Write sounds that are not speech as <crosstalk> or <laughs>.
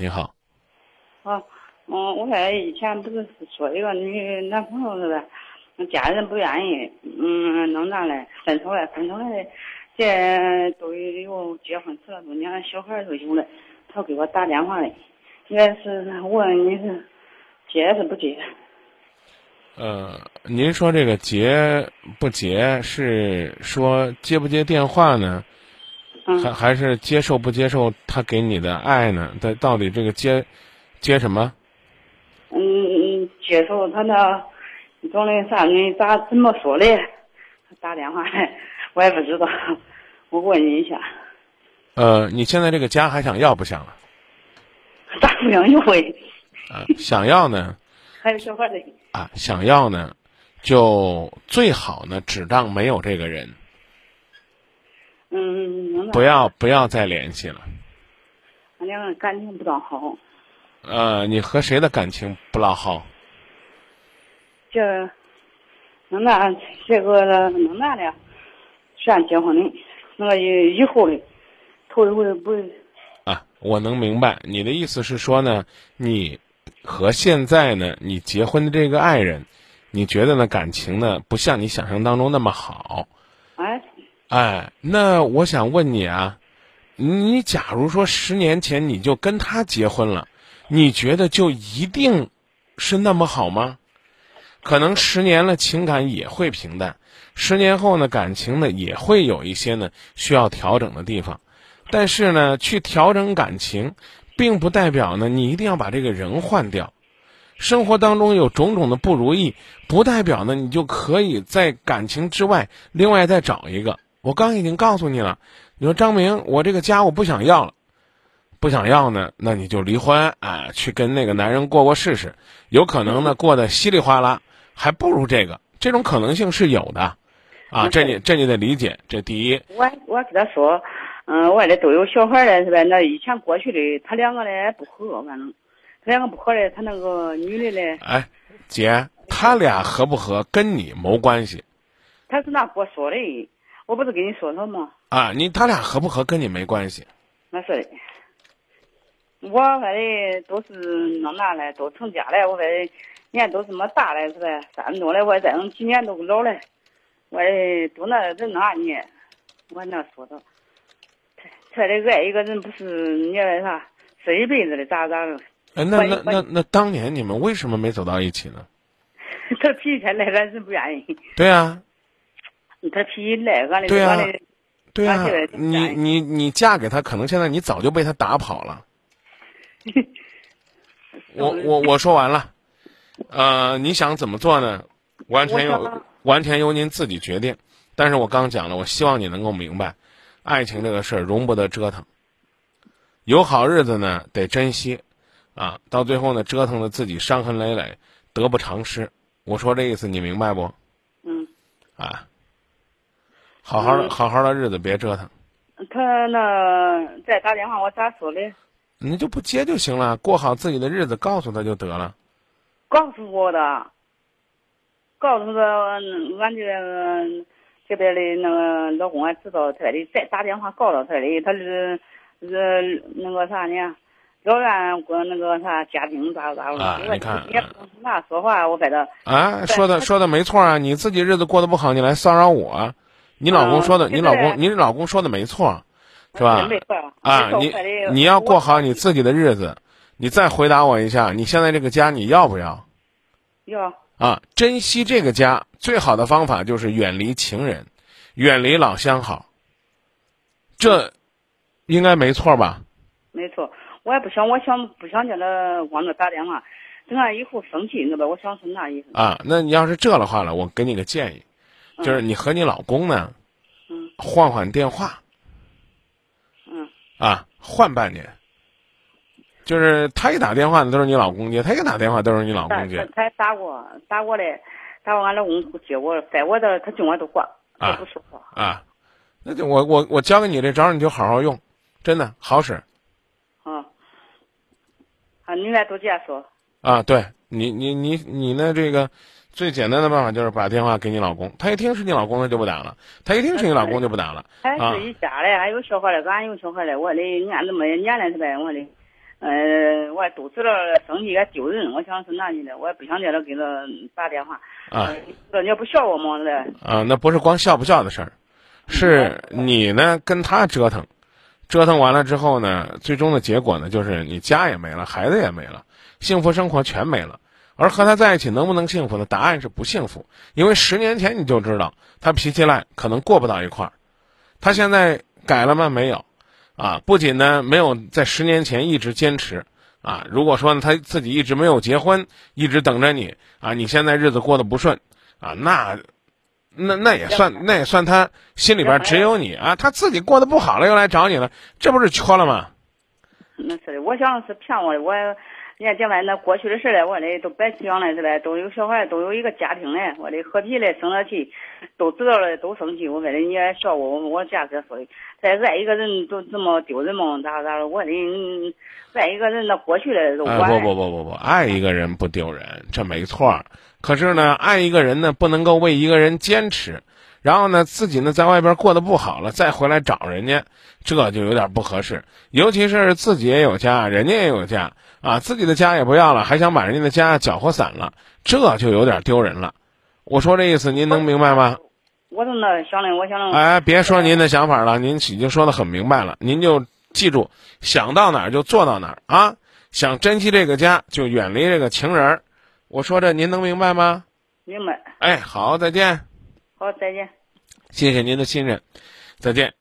你好，啊，嗯，我说以前不是说一个女男朋友是吧？家人不愿意，嗯，弄那嘞？分手了，分手了，这都有结婚十来多年，小孩都有了。他给我打电话嘞，应该是问你是结是不结？呃，您说这个结不结是说接不接电话呢？嗯还还是接受不接受他给你的爱呢？他到底这个接接什么？嗯嗯，接受他那种的啥？你咋怎么说的？打电话来，<laughs> 我也不知道，我问你一下，呃，你现在这个家还想要不想了？咋不想有回？啊，想要呢 <laughs> 还有小孩的。啊，想要呢，就最好呢，只当没有这个人，不要不要再联系了。俺两个感情不大好，呃，你和谁的感情不老好？这那那这个那那的，虽然结婚的，那个以以后的，头一回不啊，我能明白你的意思是说呢，你和现在呢，你结婚的这个爱人，你觉得呢感情呢不像你想象当中那么好，哎，那我想问你啊，你假如说十年前你就跟他结婚了，你觉得就一定是那么好吗？可能十年了，情感也会平淡，十年后呢，感情呢也会有一些呢需要调整的地方，但是呢，去调整感情，并不代表呢你一定要把这个人换掉。生活当中有种种的不如意，不代表呢你就可以在感情之外另外再找一个。我刚已经告诉你了，你说张明，我这个家我不想要了，不想要呢，那你就离婚，哎，去跟那个男人过过试试，有可能呢过得稀里哗啦，还不如这个，这种可能性是有的，啊，这你这你得理解，这第一，我我跟他说，嗯，我这都有小孩了是吧？那以前过去的，他两个呢不合，反正他两个不合嘞，他那个女的嘞，哎，姐，他俩合不合跟你没关系。他是那给我说的，我不是跟你说了吗？啊，你他俩合不合跟你没关系，那是的，我反正都是弄那嘞，都成家了，我反正年都这么大了是吧？三十多了，我再弄几年都老了，我这都那人那呢，我那说的，他他这爱一个人不是你那啥，是一辈子的咋咋的？哎，那那关那那当年你们为什么没走到一起呢？<laughs> 他脾气来，咱是不愿意。对啊，他脾气来，俺的对啊对啊你你你嫁给他，可能现在你早就被他打跑了。<laughs> 我我我说完了，呃，你想怎么做呢？完全由完全由您自己决定。但是我刚讲了，我希望你能够明白，爱情这个事儿容不得折腾。有好日子呢，得珍惜，啊，到最后呢，折腾的自己伤痕累累，得不偿失。我说这意思你明白不？嗯，啊，好好的嗯好好的日子别折腾，他那再打电话，我咋说嘞？你就不接就行了，过好自己的日子，告诉他就得了。告诉我的，告诉他，嗯俺这个这边的那个老公还知道他的，再打电话告诉他的，他是是那个啥呢？老远过那个啥家庭咋咋的，我啊你看也不那说话，我反正啊，说的说的没错啊，你自己日子过得不好，你来骚扰我，你老公嗯说的，对你老公你老公说的没错，是吧？没错啊，你你要过好你自己的日子，你再回答我一下，你现在这个家你要不要？要啊，珍惜这个家最好的方法就是远离情人，远离老相好，这应该没错吧？没错，我也不想，我想不想叫他往那打电话，等俺以后生气，你知道吧？我想是那意思。啊，那你要是这的话了，我给你个建议，就是你和你老公呢，嗯换换电话嗯啊，换半年。就是他一打电话呢都是你老公接，他一打电话都是你老公接他他打过打过来，打过俺老公不接我，在我这他今晚都挂，他啊不说话。啊。那就我我我教给你这招，你就好好用，真的好使啊啊，你来多介说。啊。对你你你你呢这个最简单的办法就是把电话给你老公，他一听是你老公他就不打了，他一听是你老公就不打了。还啊是一家嘞，还有小孩嘞，俺有小孩嘞，我的你看这么些年了是呗，我的，呃，我都知道生气也丢人，我想是哪里的，我也不想在这给他打电话。啊，这你不笑我吗？这啊，那不是光笑不笑的事儿，是你呢跟他折腾，折腾完了之后呢，最终的结果呢，就是你家也没了，孩子也没了，幸福生活全没了。而和他在一起能不能幸福呢？答案是不幸福，因为十年前你就知道他脾气赖，可能过不到一块儿。他现在改了吗？没有，啊，不仅呢没有在十年前一直坚持，啊，如果说他自己一直没有结婚，一直等着你，啊，你现在日子过得不顺，啊，那，那那也算那也算他心里边只有你啊，他自己过得不好了又来找你了，这不是缺了吗？那是的，我想是骗我的，我。你看，讲完那过去的事嘞，我嘞都白想了是嘞，都有小孩，都有一个家庭嘞，我的和皮嘞生了气，都知道了，都生气。我说的你也笑我，我家这说的，再爱一个人都这么丢人吗？咋咋的？我的爱一个人那过去了都完。不不不不不，爱一个人不丢人，这没错。可是呢，爱一个人呢，不能够为一个人坚持。然后呢，自己呢在外边过得不好了，再回来找人家，这就有点不合适。尤其是自己也有家，人家也有家啊，自己的家也不要了，还想把人家的家搅和散了，这就有点丢人了。我说这意思，您能明白吗？我都那想的，我想。哎，别说您的想法了，您已经说的很明白了。您就记住，想到哪儿就做到哪儿啊！想珍惜这个家，就远离这个情人。我说这您能明白吗？明白。哎，好，再见。好，再见。谢谢您的信任，再见。